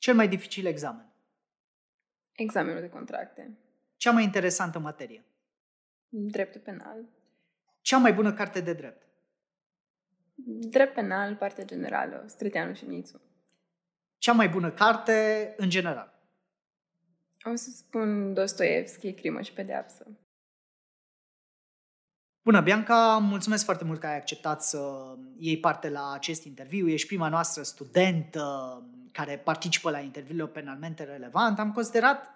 Cel mai dificil examen. Examenul de contracte. Cea mai interesantă materie. Dreptul penal. Cea mai bună carte de drept. Drept penal, partea generală, Streteanu și Nițu. Cea mai bună carte în general. O să spun Dostoevski, Crimă și Pedeapsă. Bună, Bianca! Mulțumesc foarte mult că ai acceptat să iei parte la acest interviu. Ești prima noastră studentă care participă la interviurile penalmente relevant. Am considerat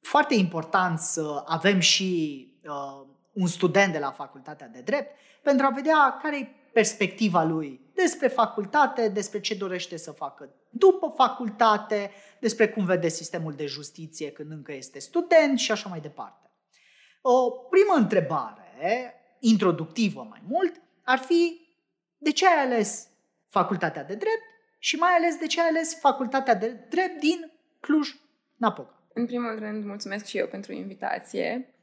foarte important să avem și uh, un student de la Facultatea de Drept pentru a vedea care e perspectiva lui despre facultate, despre ce dorește să facă după facultate, despre cum vede sistemul de justiție când încă este student și așa mai departe. O primă întrebare, introductivă mai mult, ar fi de ce ai ales facultatea de drept și mai ales de ce ai ales facultatea de drept din Cluj-Napoca. În primul rând, mulțumesc și eu pentru invitație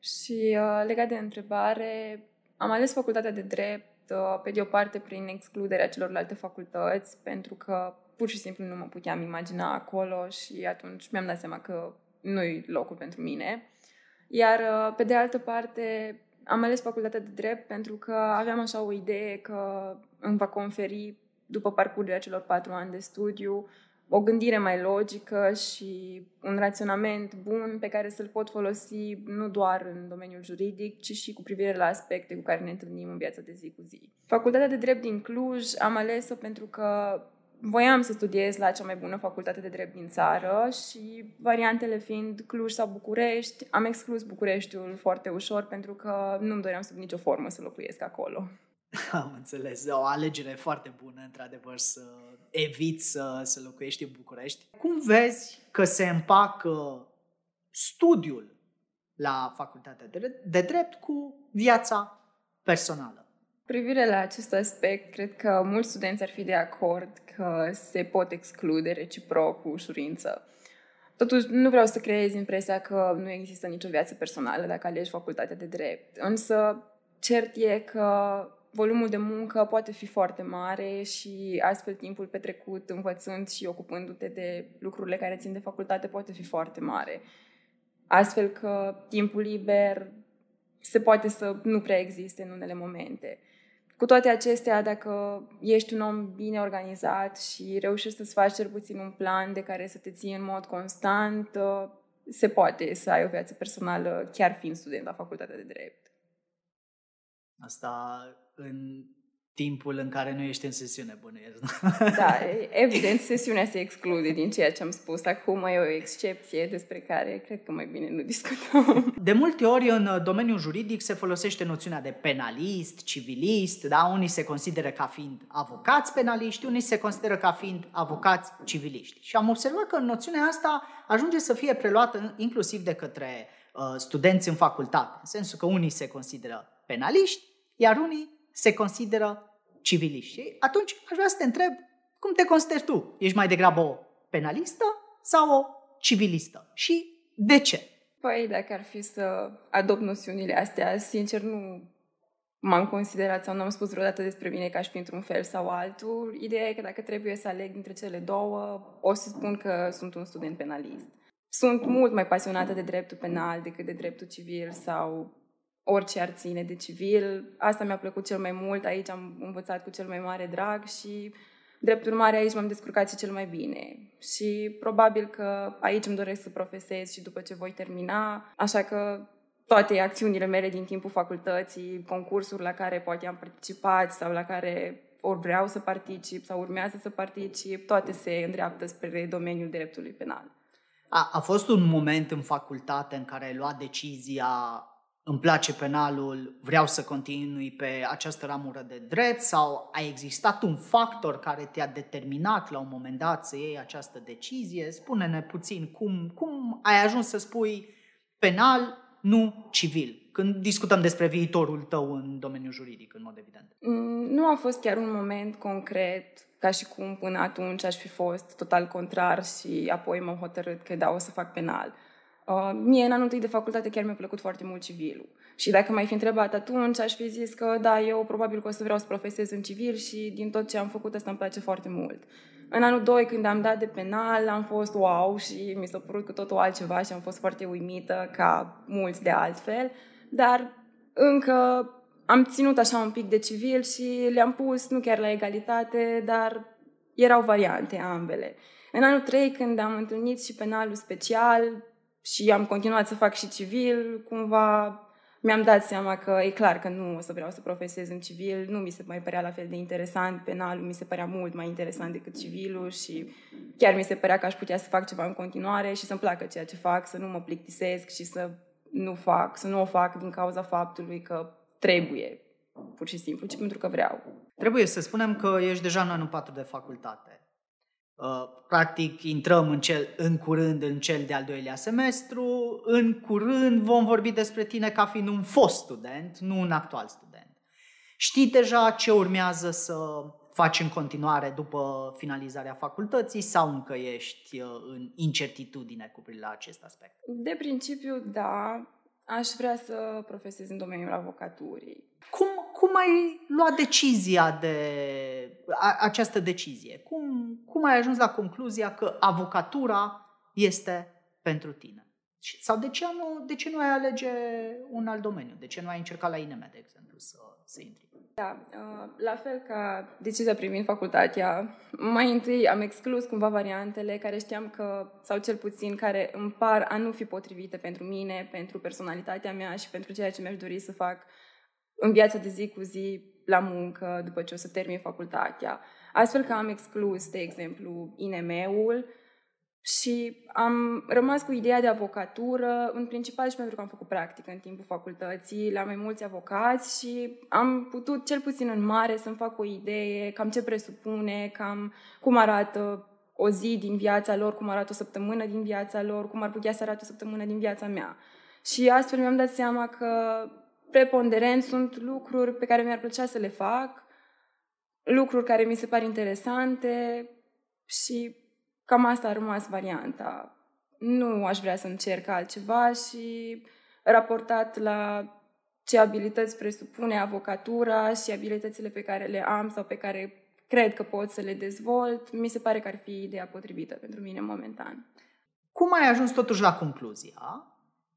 și uh, legat de întrebare, am ales facultatea de drept uh, pe de o parte prin excluderea celorlalte facultăți, pentru că pur și simplu nu mă puteam imagina acolo și atunci mi-am dat seama că nu e locul pentru mine. Iar uh, pe de altă parte, am ales facultatea de drept pentru că aveam așa o idee că îmi va conferi, după parcurgerea celor patru ani de studiu, o gândire mai logică și un raționament bun pe care să-l pot folosi nu doar în domeniul juridic, ci și cu privire la aspecte cu care ne întâlnim în viața de zi cu zi. Facultatea de drept din Cluj am ales-o pentru că voiam să studiez la cea mai bună facultate de drept din țară și variantele fiind Cluj sau București, am exclus Bucureștiul foarte ușor pentru că nu-mi doream sub nicio formă să locuiesc acolo. Am înțeles. O alegere foarte bună, într-adevăr, să eviți să, să locuiești în București. Cum vezi că se împacă studiul la facultatea de, de drept cu viața personală? Privire la acest aspect, cred că mulți studenți ar fi de acord că se pot exclude reciproc cu ușurință. Totuși, nu vreau să creez impresia că nu există nicio viață personală dacă alegi facultatea de drept. Însă, cert e că volumul de muncă poate fi foarte mare și astfel timpul petrecut învățând și ocupându-te de lucrurile care țin de facultate poate fi foarte mare. Astfel că timpul liber se poate să nu prea existe în unele momente. Cu toate acestea, dacă ești un om bine organizat și reușești să-ți faci cel puțin un plan de care să te ții în mod constant, se poate să ai o viață personală chiar fiind student la facultatea de drept. Asta în timpul în care nu ești în sesiune, bănuiesc. Da, evident, sesiunea se exclude din ceea ce am spus. Acum e o excepție despre care cred că mai bine nu discutăm. De multe ori în domeniul juridic se folosește noțiunea de penalist, civilist, da? Unii se consideră ca fiind avocați penaliști, unii se consideră ca fiind avocați civiliști. Și am observat că noțiunea asta ajunge să fie preluată inclusiv de către uh, studenți în facultate, în sensul că unii se consideră penaliști, iar unii se consideră civiliști. Atunci aș vrea să te întreb, cum te consideri tu? Ești mai degrabă o penalistă sau o civilistă? Și de ce? Păi, dacă ar fi să adopt noțiunile astea, sincer, nu m-am considerat sau nu am spus vreodată despre mine că aș fi într-un fel sau altul. Ideea e că dacă trebuie să aleg dintre cele două, o să spun că sunt un student penalist. Sunt mult mai pasionată de dreptul penal decât de dreptul civil sau orice ar ține de civil. Asta mi-a plăcut cel mai mult, aici am învățat cu cel mai mare drag și drept urmare aici m-am descurcat și cel mai bine. Și probabil că aici îmi doresc să profesez și după ce voi termina, așa că toate acțiunile mele din timpul facultății, concursuri la care poate am participat sau la care ori vreau să particip sau urmează să particip, toate se îndreaptă spre domeniul dreptului penal. A, a fost un moment în facultate în care ai luat decizia îmi place penalul, vreau să continui pe această ramură de drept sau a existat un factor care te-a determinat la un moment dat să iei această decizie? Spune-ne puțin cum, cum ai ajuns să spui penal, nu civil, când discutăm despre viitorul tău în domeniul juridic, în mod evident. Mm, nu a fost chiar un moment concret, ca și cum până atunci aș fi fost total contrar și apoi m-am hotărât că da, o să fac penal. Uh, mie, în anul întâi de facultate, chiar mi-a plăcut foarte mult civilul. Și dacă m-ai fi întrebat atunci, aș fi zis că da, eu probabil că o să vreau să profesez în civil și din tot ce am făcut asta îmi place foarte mult. În anul 2, când am dat de penal, am fost wow și mi s-a părut cu totul altceva și am fost foarte uimită, ca mulți de altfel. Dar încă am ținut așa un pic de civil și le-am pus, nu chiar la egalitate, dar erau variante ambele. În anul 3, când am întâlnit și penalul special și am continuat să fac și civil, cumva mi-am dat seama că e clar că nu o să vreau să profesez în civil, nu mi se mai părea la fel de interesant, penalul mi se părea mult mai interesant decât civilul și chiar mi se părea că aș putea să fac ceva în continuare și să-mi placă ceea ce fac, să nu mă plictisesc și să nu fac, să nu o fac din cauza faptului că trebuie, pur și simplu, ci pentru că vreau. Trebuie să spunem că ești deja în anul 4 de facultate. Uh, practic, intrăm în, cel, în curând în cel de-al doilea semestru. În curând vom vorbi despre tine ca fiind un fost student, nu un actual student. Știi deja ce urmează să faci în continuare după finalizarea facultății sau încă ești uh, în incertitudine cu privire la acest aspect? De principiu, da. Aș vrea să profesez în domeniul avocaturii. Cum, cum ai luat decizia de a, această decizie? Cum, cum ai ajuns la concluzia că avocatura este pentru tine? Sau de ce nu, de ce nu ai alege un alt domeniu? De ce nu ai încercat la INM, de exemplu, să, să intri? Da, uh, la fel ca decizia privind facultatea, mai întâi am exclus cumva variantele care știam că, sau cel puțin care îmi par a nu fi potrivite pentru mine, pentru personalitatea mea și pentru ceea ce mi-aș dori să fac în viața de zi cu zi, la muncă, după ce o să termin facultatea. Astfel că am exclus, de exemplu, INM-ul, și am rămas cu ideea de avocatură, în principal și pentru că am făcut practică în timpul facultății la mai mulți avocați și am putut, cel puțin în mare, să-mi fac o idee cam ce presupune, cam cum arată o zi din viața lor, cum arată o săptămână din viața lor, cum ar putea să arate o săptămână din viața mea. Și astfel mi-am dat seama că preponderent sunt lucruri pe care mi-ar plăcea să le fac, lucruri care mi se par interesante și Cam asta a rămas varianta. Nu aș vrea să încerc altceva și raportat la ce abilități presupune avocatura și abilitățile pe care le am sau pe care cred că pot să le dezvolt, mi se pare că ar fi ideea potrivită pentru mine momentan. Cum ai ajuns totuși la concluzia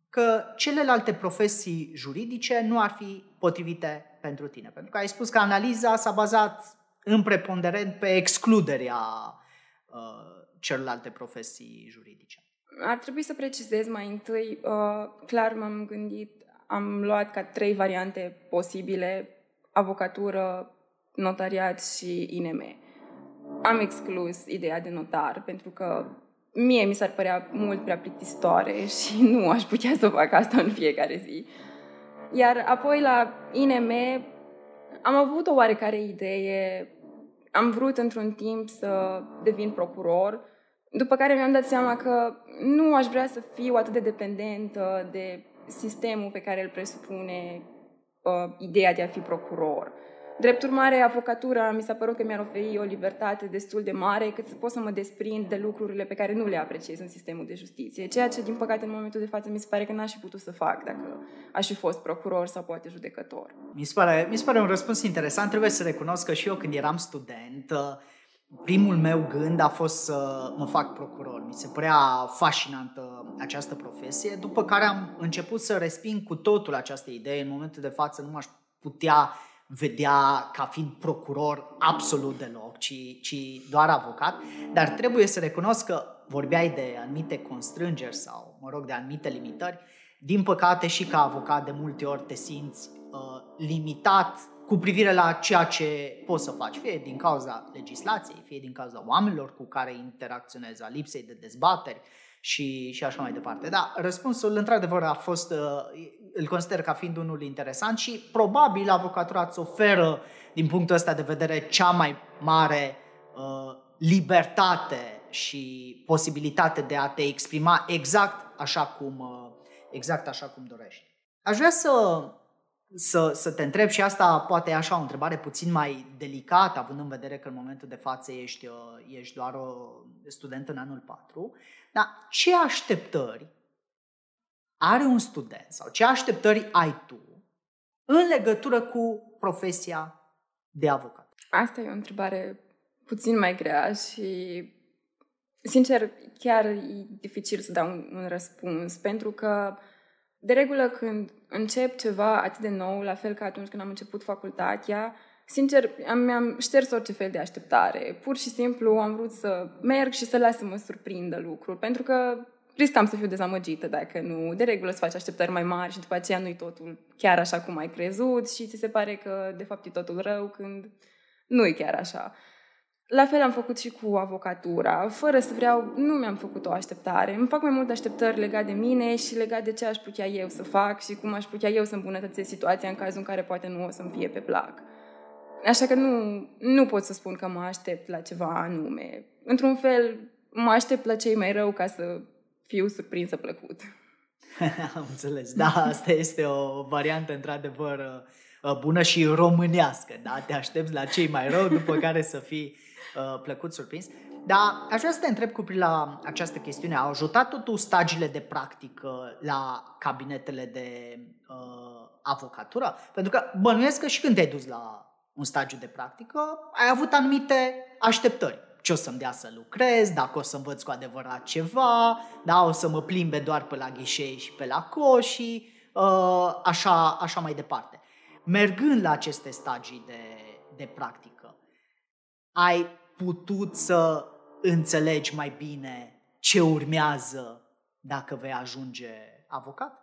că celelalte profesii juridice nu ar fi potrivite pentru tine? Pentru că ai spus că analiza s-a bazat în preponderent pe excluderea uh, celelalte profesii juridice? Ar trebui să precizez mai întâi, uh, clar m-am gândit, am luat ca trei variante posibile, avocatură, notariat și INM. Am exclus ideea de notar pentru că mie mi s-ar părea mult prea plictisitoare și nu aș putea să fac asta în fiecare zi. Iar apoi la INM am avut o oarecare idee, am vrut într-un timp să devin procuror, după care mi-am dat seama că nu aș vrea să fiu atât de dependentă de sistemul pe care îl presupune uh, ideea de a fi procuror. Drept urmare, avocatura mi s-a părut că mi-ar oferi o libertate destul de mare cât să pot să mă desprind de lucrurile pe care nu le apreciez în sistemul de justiție, ceea ce, din păcate, în momentul de față mi se pare că n-aș fi putut să fac dacă aș fi fost procuror sau poate judecător. Mi se pare, mi se pare un răspuns interesant. Trebuie să recunosc că și eu, când eram student, uh, primul meu gând a fost să mă fac procuror. Mi se părea fascinantă această profesie, după care am început să resping cu totul această idee. În momentul de față nu m-aș putea vedea ca fiind procuror absolut deloc, ci, ci doar avocat, dar trebuie să recunosc că vorbeai de anumite constrângeri sau, mă rog, de anumite limitări. Din păcate și ca avocat de multe ori te simți uh, limitat cu privire la ceea ce poți să faci, fie din cauza legislației, fie din cauza oamenilor cu care interacționezi, a lipsei de dezbateri și, și așa mai departe. Da, răspunsul într-adevăr a fost, uh, îl consider ca fiind unul interesant și probabil avocatura îți oferă din punctul ăsta de vedere cea mai mare uh, libertate și posibilitate de a te exprima exact așa cum, uh, exact așa cum dorești. Aș vrea să să, să te întreb și asta poate e așa o întrebare puțin mai delicată, având în vedere că în momentul de față ești, uh, ești doar o student în anul 4, dar ce așteptări are un student sau ce așteptări ai tu în legătură cu profesia de avocat? Asta e o întrebare puțin mai grea și, sincer, chiar e dificil să dau un, un răspuns, pentru că, de regulă, când încep ceva atât de nou, la fel ca atunci când am început facultatea, sincer, am, mi-am șters orice fel de așteptare. Pur și simplu am vrut să merg și să las să mă surprindă lucruri, pentru că riscam să fiu dezamăgită dacă nu. De regulă să faci așteptări mai mari și după aceea nu-i totul chiar așa cum ai crezut și ți se pare că de fapt e totul rău când nu e chiar așa. La fel am făcut și cu avocatura. Fără să vreau, nu mi-am făcut o așteptare. Îmi fac mai multe așteptări legate de mine și legate de ce aș putea eu să fac și cum aș putea eu să îmbunătățesc situația în cazul în care poate nu o să-mi fie pe plac. Așa că nu, nu pot să spun că mă aștept la ceva anume. Într-un fel, mă aștept la cei mai rău ca să fiu surprinsă plăcut. Am înțeles. Da, asta este o variantă într-adevăr uh, bună și românească. Da? Te aștepți la cei mai rău, după care să fii uh, plăcut surprins. Dar aș vrea să te întreb cu la această chestiune. Au ajutat totul stagiile de practică la cabinetele de uh, avocatură? Pentru că bănuiesc că și când te-ai dus la un stagiu de practică, ai avut anumite așteptări ce o să-mi dea să lucrez, dacă o să învăț cu adevărat ceva, da, o să mă plimbe doar pe la ghișei și pe la coși, uh, așa, așa mai departe. Mergând la aceste stagii de, de practică, ai putut să înțelegi mai bine ce urmează dacă vei ajunge avocat?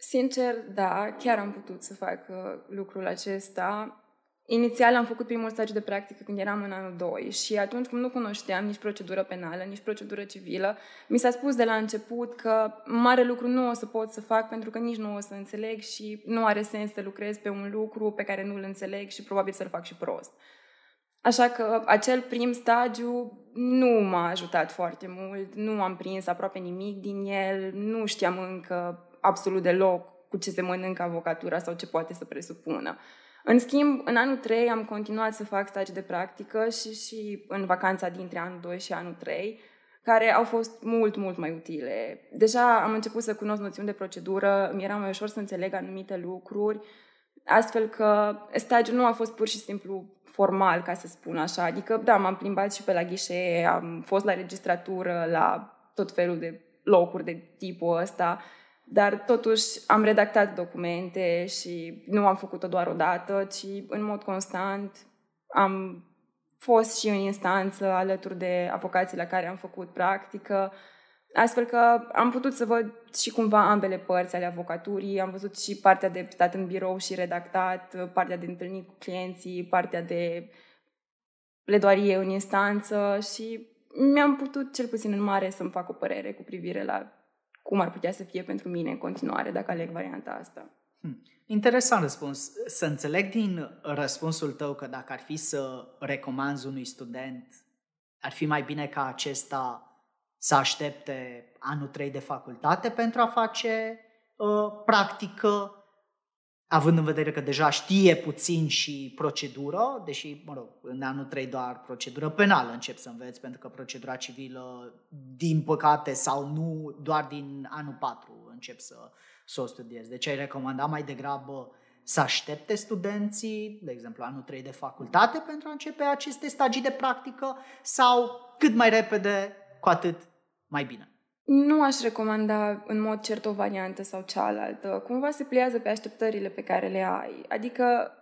Sincer, da, chiar am putut să fac uh, lucrul acesta. Inițial am făcut primul stagiu de practică când eram în anul 2 și atunci cum nu cunoșteam nici procedură penală, nici procedură civilă, mi s-a spus de la început că mare lucru nu o să pot să fac pentru că nici nu o să înțeleg și nu are sens să lucrez pe un lucru pe care nu-l înțeleg și probabil să-l fac și prost. Așa că acel prim stagiu nu m-a ajutat foarte mult, nu am prins aproape nimic din el, nu știam încă absolut deloc cu ce se mănâncă avocatura sau ce poate să presupună. În schimb, în anul 3 am continuat să fac stagii de practică și, și în vacanța dintre anul 2 și anul 3, care au fost mult, mult mai utile. Deja am început să cunosc noțiuni de procedură, mi era mai ușor să înțeleg anumite lucruri, astfel că stagiul nu a fost pur și simplu formal, ca să spun așa. Adică, da, m-am plimbat și pe la ghișee, am fost la registratură, la tot felul de locuri de tipul ăsta, dar totuși am redactat documente și nu am făcut-o doar o dată, ci în mod constant am fost și în instanță alături de avocații la care am făcut practică, astfel că am putut să văd și cumva ambele părți ale avocaturii, am văzut și partea de stat în birou și redactat, partea de întâlnit cu clienții, partea de pledoarie în instanță și mi-am putut, cel puțin în mare, să-mi fac o părere cu privire la cum ar putea să fie pentru mine în continuare dacă aleg varianta asta. Hmm. Interesant răspuns. Să înțeleg din răspunsul tău că dacă ar fi să recomanzi unui student, ar fi mai bine ca acesta să aștepte anul 3 de facultate pentru a face uh, practică având în vedere că deja știe puțin și procedură, deși, mă rog, în anul 3 doar procedură penală încep să înveți, pentru că procedura civilă, din păcate sau nu, doar din anul 4 încep să, să o studiezi. Deci ai recomanda mai degrabă să aștepte studenții, de exemplu, anul 3 de facultate pentru a începe aceste stagii de practică sau cât mai repede, cu atât mai bine. Nu aș recomanda în mod cert o variantă sau cealaltă. Cumva se pliază pe așteptările pe care le ai. Adică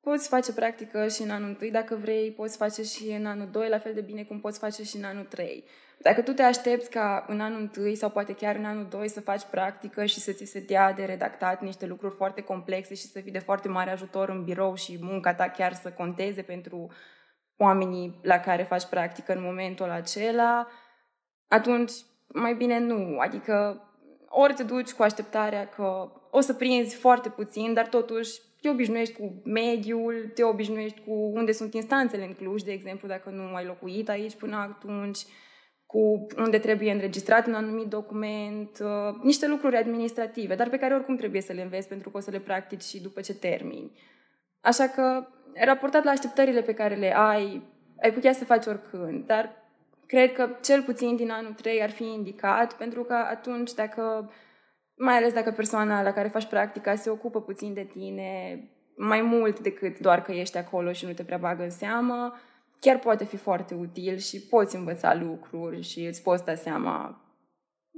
poți face practică și în anul 1 dacă vrei, poți face și în anul 2 la fel de bine cum poți face și în anul 3. Dacă tu te aștepți ca în anul 1 sau poate chiar în anul 2 să faci practică și să ți se dea de redactat niște lucruri foarte complexe și să fii de foarte mare ajutor în birou și munca ta chiar să conteze pentru oamenii la care faci practică în momentul acela, atunci mai bine nu. Adică ori te duci cu așteptarea că o să prinzi foarte puțin, dar totuși te obișnuiești cu mediul, te obișnuiești cu unde sunt instanțele în Cluj, de exemplu, dacă nu ai locuit aici până atunci, cu unde trebuie înregistrat un anumit document, uh, niște lucruri administrative, dar pe care oricum trebuie să le înveți pentru că o să le practici și după ce termini. Așa că, raportat la așteptările pe care le ai, ai putea să faci oricând, dar cred că cel puțin din anul 3 ar fi indicat, pentru că atunci dacă, mai ales dacă persoana la care faci practica se ocupă puțin de tine, mai mult decât doar că ești acolo și nu te prea bagă în seamă, chiar poate fi foarte util și poți învăța lucruri și îți poți da seama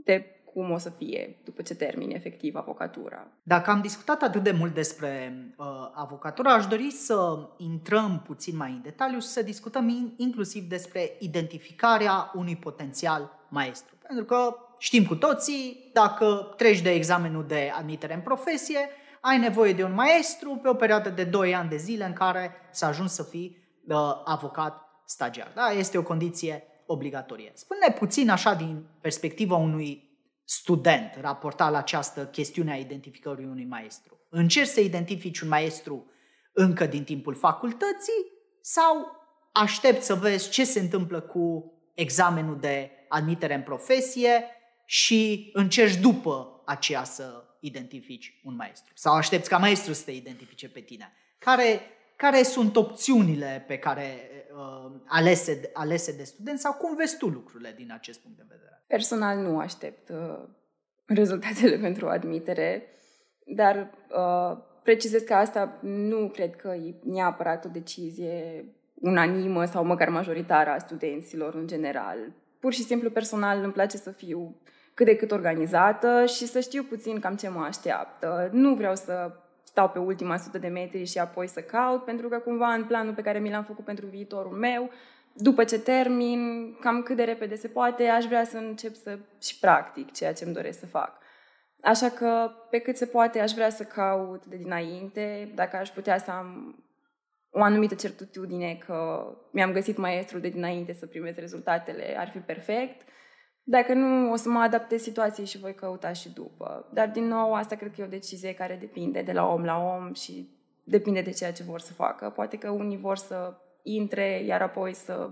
de cum o să fie după ce termini efectiv avocatura. Dacă am discutat atât de mult despre uh, avocatura, aș dori să intrăm puțin mai în detaliu și să discutăm in, inclusiv despre identificarea unui potențial maestru. Pentru că știm cu toții, dacă treci de examenul de admitere în profesie, ai nevoie de un maestru pe o perioadă de 2 ani de zile în care să ajungi să fii uh, avocat stagiar. Da? Este o condiție obligatorie. Spune puțin așa din perspectiva unui student raportat la această chestiune a identificării unui maestru. Încerci să identifici un maestru încă din timpul facultății sau aștepți să vezi ce se întâmplă cu examenul de admitere în profesie și încerci după aceea să identifici un maestru. Sau aștepți ca maestru să te identifice pe tine. Care, care sunt opțiunile pe care uh, alese, alese de studenți sau cum vezi tu lucrurile din acest punct de vedere? Personal nu aștept uh, rezultatele pentru admitere, dar uh, precizez că asta nu cred că e neapărat o decizie unanimă sau măcar majoritară a studenților în general. Pur și simplu personal îmi place să fiu cât de cât organizată și să știu puțin cam ce mă așteaptă. Nu vreau să stau pe ultima sută de metri și apoi să caut, pentru că cumva în planul pe care mi l-am făcut pentru viitorul meu, după ce termin, cam cât de repede se poate, aș vrea să încep să și practic ceea ce îmi doresc să fac. Așa că, pe cât se poate, aș vrea să caut de dinainte, dacă aș putea să am o anumită certitudine că mi-am găsit maestrul de dinainte să primez rezultatele, ar fi perfect. Dacă nu, o să mă adaptez situației și voi căuta și după. Dar, din nou, asta cred că e o decizie care depinde de la om la om și depinde de ceea ce vor să facă. Poate că unii vor să intre, iar apoi să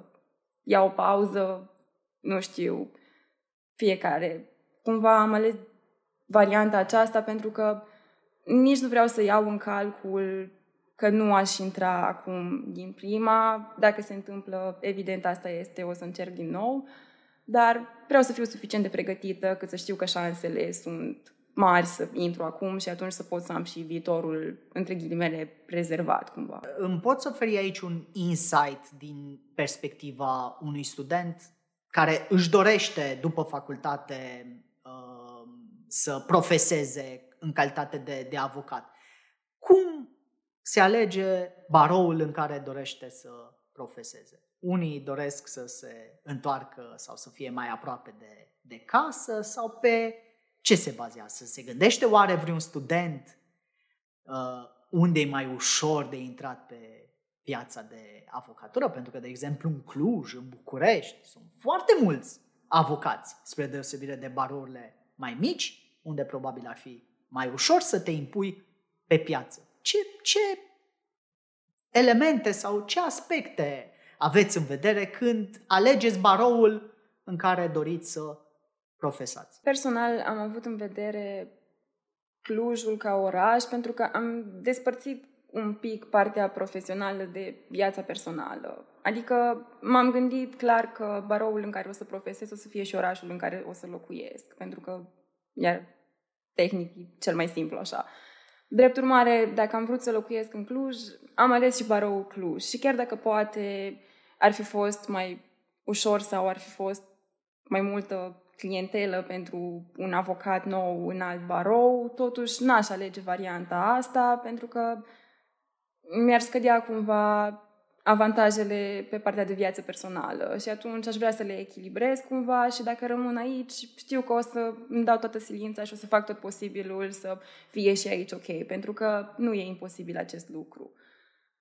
ia o pauză, nu știu, fiecare. Cumva am ales varianta aceasta pentru că nici nu vreau să iau în calcul că nu aș intra acum din prima. Dacă se întâmplă, evident, asta este, o să încerc din nou. Dar vreau să fiu suficient de pregătită cât să știu că șansele sunt mari să intru acum și atunci să pot să am și viitorul, între ghilimele, prezervat cumva. Îmi poți oferi aici un insight din perspectiva unui student care își dorește după facultate uh, să profeseze în calitate de, de avocat. Cum se alege baroul în care dorește să profeseze? Unii doresc să se întoarcă sau să fie mai aproape de, de casă sau pe ce se bazează? Se gândește oare vreun student uh, unde e mai ușor de intrat pe piața de avocatură? Pentru că, de exemplu, în Cluj, în București, sunt foarte mulți avocați, spre deosebire de barourile mai mici, unde probabil ar fi mai ușor să te impui pe piață. Ce, ce elemente sau ce aspecte aveți în vedere când alegeți baroul în care doriți să profesați? Personal am avut în vedere Clujul ca oraș pentru că am despărțit un pic partea profesională de viața personală. Adică m-am gândit clar că baroul în care o să profesez o să fie și orașul în care o să locuiesc, pentru că iar tehnic cel mai simplu așa. Drept urmare, dacă am vrut să locuiesc în Cluj, am ales și baroul Cluj. Și chiar dacă poate ar fi fost mai ușor sau ar fi fost mai multă clientelă pentru un avocat nou în alt barou, totuși n-aș alege varianta asta pentru că mi-ar scădea cumva avantajele pe partea de viață personală și atunci aș vrea să le echilibrez cumva și dacă rămân aici, știu că o să îmi dau toată silința și o să fac tot posibilul să fie și aici ok, pentru că nu e imposibil acest lucru.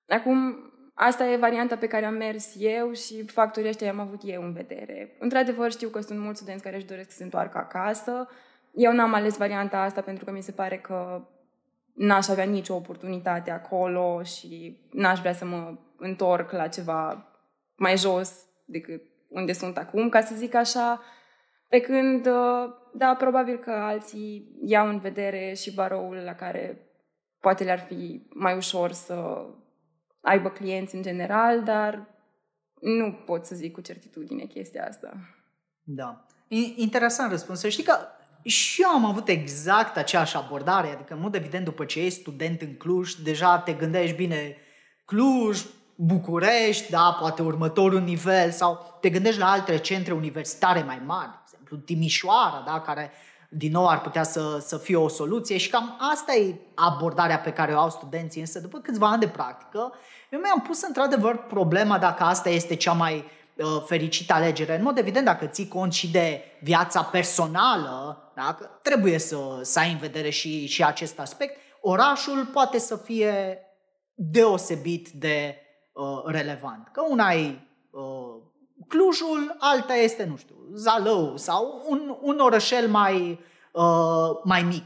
Acum, Asta e varianta pe care am mers eu și factorii ăștia am avut eu în vedere. Într-adevăr, știu că sunt mulți studenți care își doresc să se întoarcă acasă. Eu n-am ales varianta asta pentru că mi se pare că n-aș avea nicio oportunitate acolo și n-aș vrea să mă întorc la ceva mai jos decât unde sunt acum, ca să zic așa. Pe când, da, probabil că alții iau în vedere și baroul la care poate le-ar fi mai ușor să aibă clienți în general, dar nu pot să zic cu certitudine chestia asta. Da. Interesant răspuns. Să știi că și eu am avut exact aceeași abordare, adică în mod evident după ce ești student în Cluj, deja te gândești bine, Cluj, București, da, poate următorul nivel sau te gândești la alte centre universitare mai mari, de exemplu Timișoara, da, care din nou ar putea să, să fie o soluție și cam asta e abordarea pe care o au studenții, însă după câțiva ani de practică, eu mi-am pus într-adevăr problema dacă asta este cea mai uh, fericită alegere. În mod evident, dacă ții cont și de viața personală, da, trebuie să, să ai în vedere și, și acest aspect, orașul poate să fie deosebit de uh, relevant. Că una e uh, Clujul, alta este, nu știu, Zalău sau un, un orășel mai, uh, mai mic.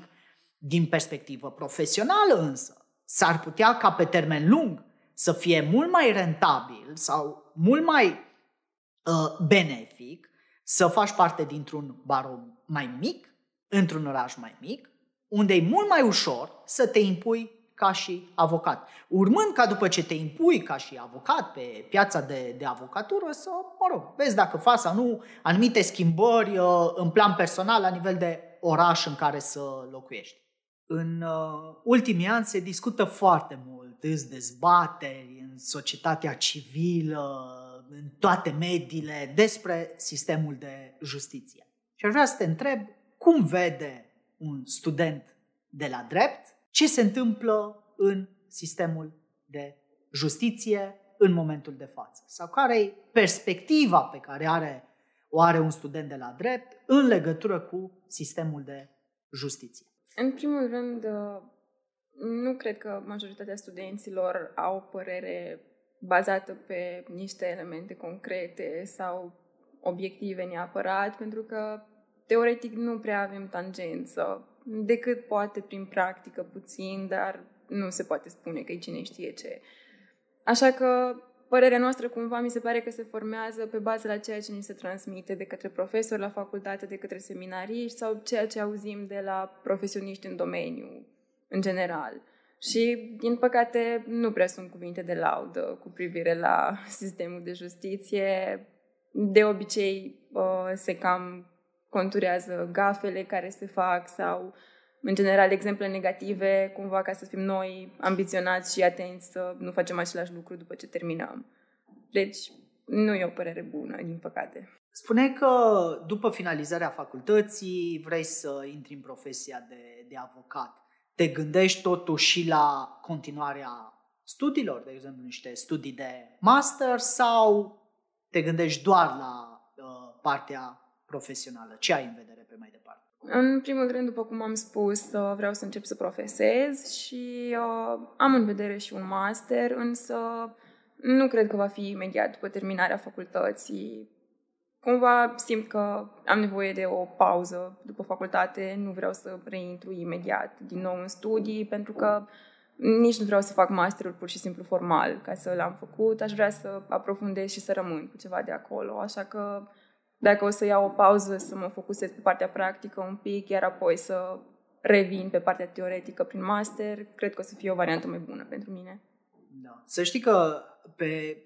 Din perspectivă profesională însă, s-ar putea ca pe termen lung să fie mult mai rentabil sau mult mai uh, benefic să faci parte dintr-un baron mai mic, într-un oraș mai mic, unde e mult mai ușor să te impui ca și avocat. Urmând ca după ce te impui ca și avocat pe piața de, de avocatură să, mă rog, vezi dacă faci sau nu anumite schimbări uh, în plan personal la nivel de oraș în care să locuiești. În uh, ultimii ani se discută foarte mult, îți dezbateri în societatea civilă, în toate mediile, despre sistemul de justiție. Și aș vrea să te întreb cum vede un student de la drept ce se întâmplă în sistemul de justiție în momentul de față sau care e perspectiva pe care are, o are un student de la drept în legătură cu sistemul de justiție. În primul rând, uh, nu cred că majoritatea studenților au o părere bazată pe niște elemente concrete sau obiective neapărat, pentru că teoretic nu prea avem tangență decât poate prin practică puțin, dar nu se poate spune că e cine știe ce. Așa că părerea noastră cumva mi se pare că se formează pe bază la ceea ce ni se transmite de către profesori la facultate, de către seminariști sau ceea ce auzim de la profesioniști în domeniu, în general. Și, din păcate, nu prea sunt cuvinte de laudă cu privire la sistemul de justiție. De obicei, se cam conturează gafele care se fac sau, în general, exemple negative, cumva ca să fim noi ambiționați și atenți să nu facem același lucru după ce terminăm. Deci, nu e o părere bună, din păcate. Spune că după finalizarea facultății vrei să intri în profesia de, de avocat. Te gândești totuși și la continuarea studiilor, de exemplu niște studii de master sau te gândești doar la uh, partea profesională? Ce ai în vedere pe mai departe? În primul rând, după cum am spus, uh, vreau să încep să profesez și uh, am în vedere și un master, însă nu cred că va fi imediat după terminarea facultății. Cumva simt că am nevoie de o pauză după facultate, nu vreau să reintru imediat din nou în studii, pentru că nici nu vreau să fac masterul pur și simplu formal, ca să l-am făcut. Aș vrea să aprofundez și să rămân cu ceva de acolo, așa că dacă o să iau o pauză să mă focusez pe partea practică un pic, iar apoi să revin pe partea teoretică prin master, cred că o să fie o variantă mai bună pentru mine. Da. Să știi că pe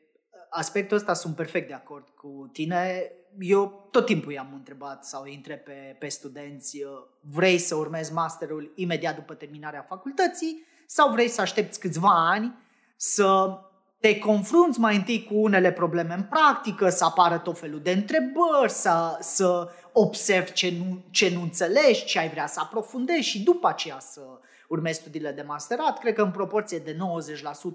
aspectul ăsta sunt perfect de acord cu tine. Eu tot timpul i-am întrebat sau îi întreb pe, pe studenți, vrei să urmezi masterul imediat după terminarea facultății sau vrei să aștepți câțiva ani să te confrunți mai întâi cu unele probleme în practică, să apară tot felul de întrebări, să, să observi ce nu, ce nu înțelegi, ce ai vrea să aprofundezi și după aceea să urmezi studiile de masterat. Cred că în proporție de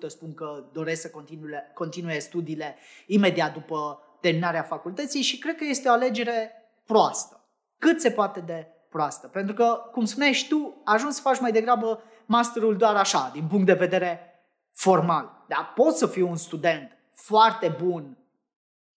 90% spun că doresc să continue, continue studiile imediat după terminarea facultății și cred că este o alegere proastă. Cât se poate de proastă. Pentru că, cum spuneai și tu, ajungi să faci mai degrabă masterul doar așa, din punct de vedere formal. Dar poți să fii un student foarte bun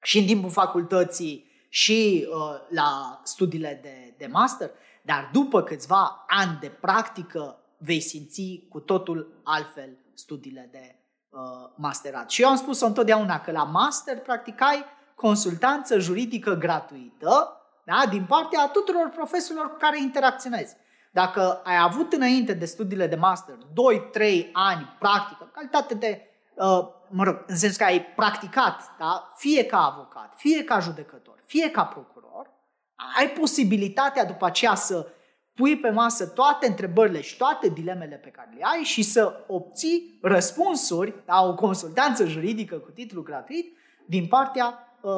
și în timpul facultății și uh, la studiile de, de master, dar după câțiva ani de practică vei simți cu totul altfel studiile de uh, masterat. Și eu am spus întotdeauna că la master practicai consultanță juridică gratuită da? din partea tuturor profesorilor cu care interacționezi. Dacă ai avut înainte de studiile de master 2-3 ani practică, calitate de, uh, mă rog, în sensul că ai practicat, da? fie ca avocat, fie ca judecător, fie ca procuror, ai posibilitatea după aceea să pui pe masă toate întrebările și toate dilemele pe care le ai și să obții răspunsuri la o consultanță juridică cu titlu gratuit din partea uh,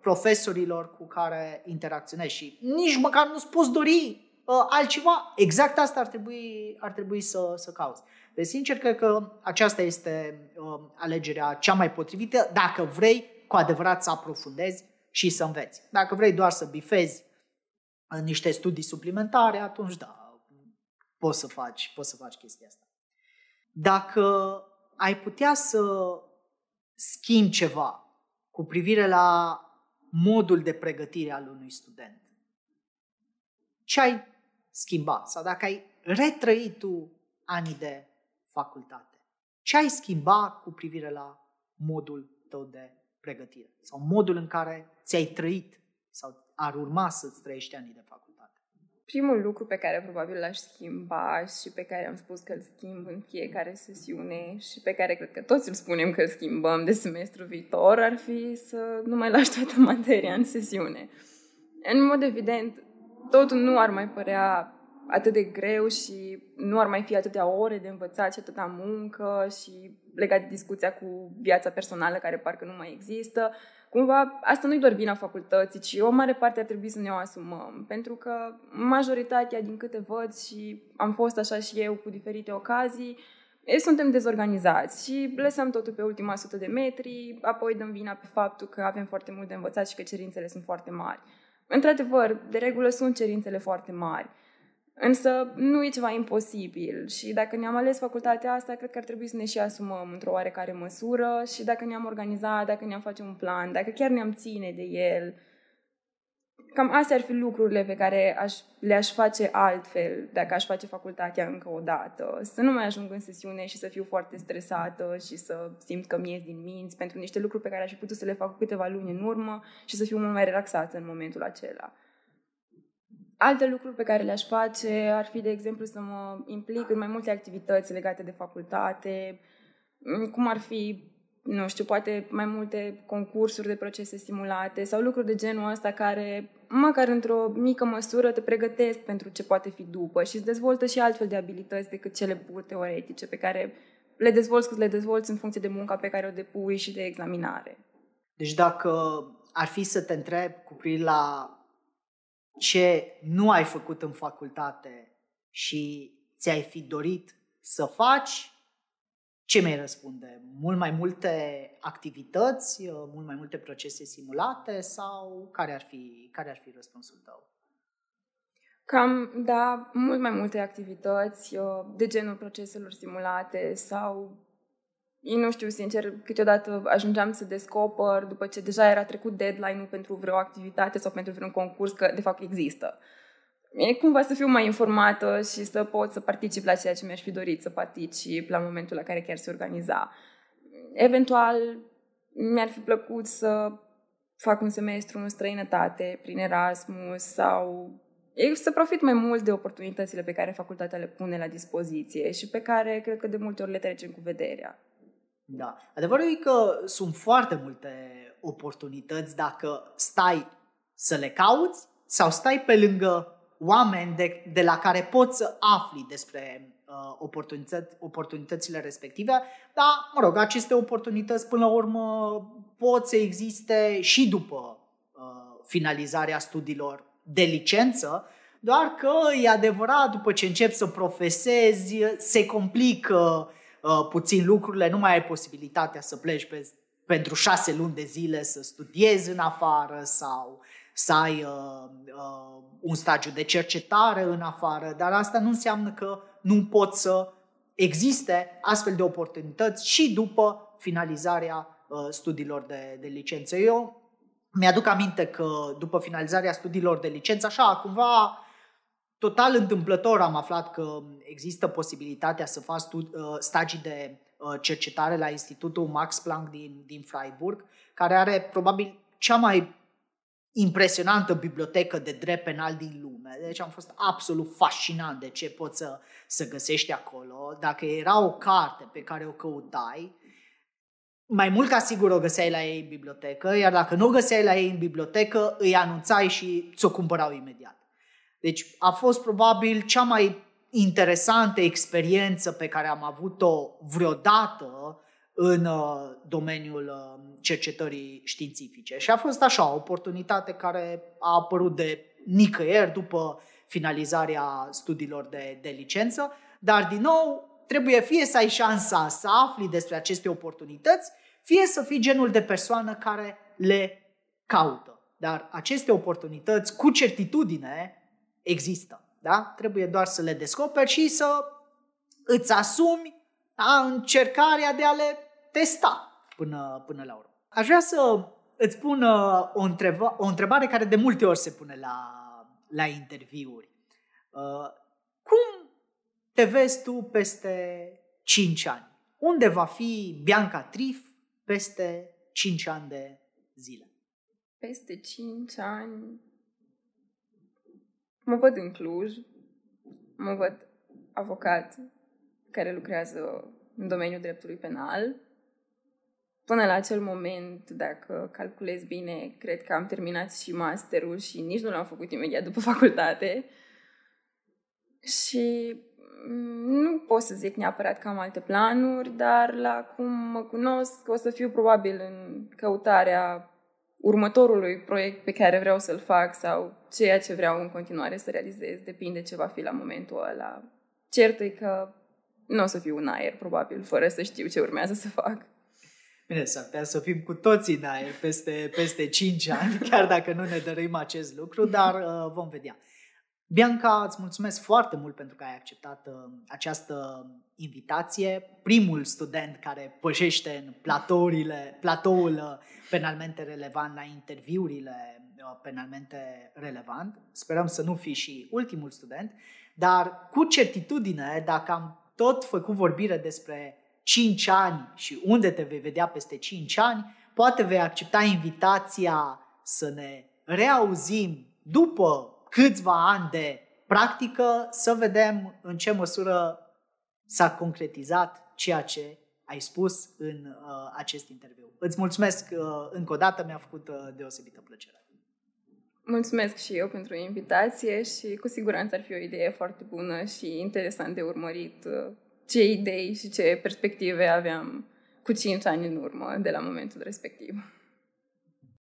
profesorilor cu care interacționezi și nici măcar nu-ți poți dori uh, altceva. Exact asta ar trebui, ar trebui să, să cauți. Deci, sincer, cred că aceasta este uh, alegerea cea mai potrivită dacă vrei cu adevărat să aprofundezi și să înveți. Dacă vrei doar să bifezi niște studii suplimentare, atunci da, poți să faci, poți să faci chestia asta. Dacă ai putea să schimbi ceva cu privire la modul de pregătire al unui student, ce ai schimba? Sau dacă ai retrăit tu anii de facultate, ce ai schimba cu privire la modul tău de pregătire? Sau modul în care ți-ai trăit sau ar urma să-ți trăiești anii de facultate? Primul lucru pe care probabil l-aș schimba și pe care am spus că îl schimb în fiecare sesiune și pe care cred că toți îl spunem că îl schimbăm de semestru viitor ar fi să nu mai lași toată materia în sesiune. În mod evident, totul nu ar mai părea atât de greu și nu ar mai fi atâtea ore de învățat și atâta muncă și legat de discuția cu viața personală care parcă nu mai există. Cumva, asta nu-i doar vina facultății, ci o mare parte ar trebui să ne o asumăm. Pentru că majoritatea, din câte văd și am fost așa și eu cu diferite ocazii, ei suntem dezorganizați și lăsăm totul pe ultima sută de metri, apoi dăm vina pe faptul că avem foarte mult de învățat și că cerințele sunt foarte mari. Într-adevăr, de regulă sunt cerințele foarte mari. Însă nu e ceva imposibil și dacă ne-am ales facultatea asta, cred că ar trebui să ne și asumăm într-o oarecare măsură și dacă ne-am organizat, dacă ne-am face un plan, dacă chiar ne-am ține de el, cam astea ar fi lucrurile pe care aș, le-aș face altfel dacă aș face facultatea încă o dată. Să nu mai ajung în sesiune și să fiu foarte stresată și să simt că mi ies din minți pentru niște lucruri pe care aș fi putut să le fac câteva luni în urmă și să fiu mult mai relaxată în momentul acela. Alte lucruri pe care le-aș face ar fi, de exemplu, să mă implic în mai multe activități legate de facultate, mm, cum ar fi, nu știu, poate mai multe concursuri de procese simulate sau lucruri de genul ăsta care, măcar într-o mică măsură, te pregătesc pentru ce poate fi după și îți dezvoltă și altfel de abilități decât cele pur teoretice pe care le dezvolți cât le dezvolți în funcție de munca pe care o depui și de examinare. Deci dacă ar fi să te întreb cu privire la ce nu ai făcut în facultate și ți-ai fi dorit să faci, ce mi-ai răspunde? Mult mai multe activități, mult mai multe procese simulate sau care ar fi, care ar fi răspunsul tău? Cam, da, mult mai multe activități de genul proceselor simulate sau nu știu, sincer, câteodată ajungeam să descoper după ce deja era trecut deadline-ul pentru vreo activitate sau pentru vreun concurs că de fapt există. E cumva să fiu mai informată și să pot să particip la ceea ce mi-aș fi dorit să particip la momentul la care chiar se organiza. Eventual, mi-ar fi plăcut să fac un semestru în străinătate, prin Erasmus sau să profit mai mult de oportunitățile pe care facultatea le pune la dispoziție și pe care cred că de multe ori le trecem cu vederea. Da. Adevărul e că sunt foarte multe oportunități dacă stai să le cauți sau stai pe lângă oameni de, de la care poți să afli despre uh, oportunități, oportunitățile respective, dar, mă rog, aceste oportunități până la urmă pot să existe și după uh, finalizarea studiilor de licență, doar că e adevărat, după ce începi să profesezi, se complică uh, Uh, puțin lucrurile, nu mai ai posibilitatea să pleci pe, pentru șase luni de zile să studiezi în afară sau să ai uh, uh, un stagiu de cercetare în afară, dar asta nu înseamnă că nu pot să existe astfel de oportunități și după finalizarea uh, studiilor de, de licență. Eu mi-aduc aminte că după finalizarea studiilor de licență, așa, cumva total întâmplător am aflat că există posibilitatea să faci uh, stagii de uh, cercetare la Institutul Max Planck din, din Freiburg, care are probabil cea mai impresionantă bibliotecă de drept penal din lume. Deci am fost absolut fascinant de ce poți să, să găsești acolo. Dacă era o carte pe care o căutai, mai mult ca sigur o găseai la ei în bibliotecă, iar dacă nu o găseai la ei în bibliotecă, îi anunțai și ți-o cumpărau imediat. Deci a fost probabil cea mai interesantă experiență pe care am avut-o vreodată în uh, domeniul uh, cercetării științifice. Și a fost așa, o oportunitate care a apărut de nicăieri după finalizarea studiilor de, de licență, dar din nou trebuie fie să ai șansa să afli despre aceste oportunități, fie să fii genul de persoană care le caută. Dar aceste oportunități, cu certitudine, există. Da? Trebuie doar să le descoperi și să îți asumi da, încercarea de a le testa până, până la urmă. Aș vrea să îți pun uh, o, întreba, o întrebare care de multe ori se pune la, la interviuri. Uh, cum te vezi tu peste 5 ani? Unde va fi Bianca Trif peste 5 ani de zile? Peste 5 ani mă văd în Cluj, mă văd avocat care lucrează în domeniul dreptului penal. Până la acel moment, dacă calculez bine, cred că am terminat și masterul și nici nu l-am făcut imediat după facultate. Și mm, nu pot să zic neapărat că am alte planuri, dar la cum mă cunosc, o să fiu probabil în căutarea următorului proiect pe care vreau să-l fac sau ceea ce vreau în continuare să realizez. Depinde ce va fi la momentul ăla. Cert e că nu o să fiu în aer, probabil, fără să știu ce urmează să fac. Bine, s-ar putea să fim cu toții în aer peste, peste 5 ani, chiar dacă nu ne dărim acest lucru, dar uh, vom vedea. Bianca, îți mulțumesc foarte mult pentru că ai acceptat uh, această invitație. Primul student care pășește în platourile, platoul uh, penalmente relevant la interviurile uh, penalmente relevant. Sperăm să nu fii și ultimul student, dar cu certitudine, dacă am tot făcut vorbire despre 5 ani și unde te vei vedea peste 5 ani, poate vei accepta invitația să ne reauzim după câțiva ani de practică să vedem în ce măsură s-a concretizat ceea ce ai spus în uh, acest interviu. Îți mulțumesc uh, încă o dată, mi-a făcut uh, deosebită plăcere. Mulțumesc și eu pentru invitație și cu siguranță ar fi o idee foarte bună și interesant de urmărit uh, ce idei și ce perspective aveam cu 5 ani în urmă de la momentul respectiv.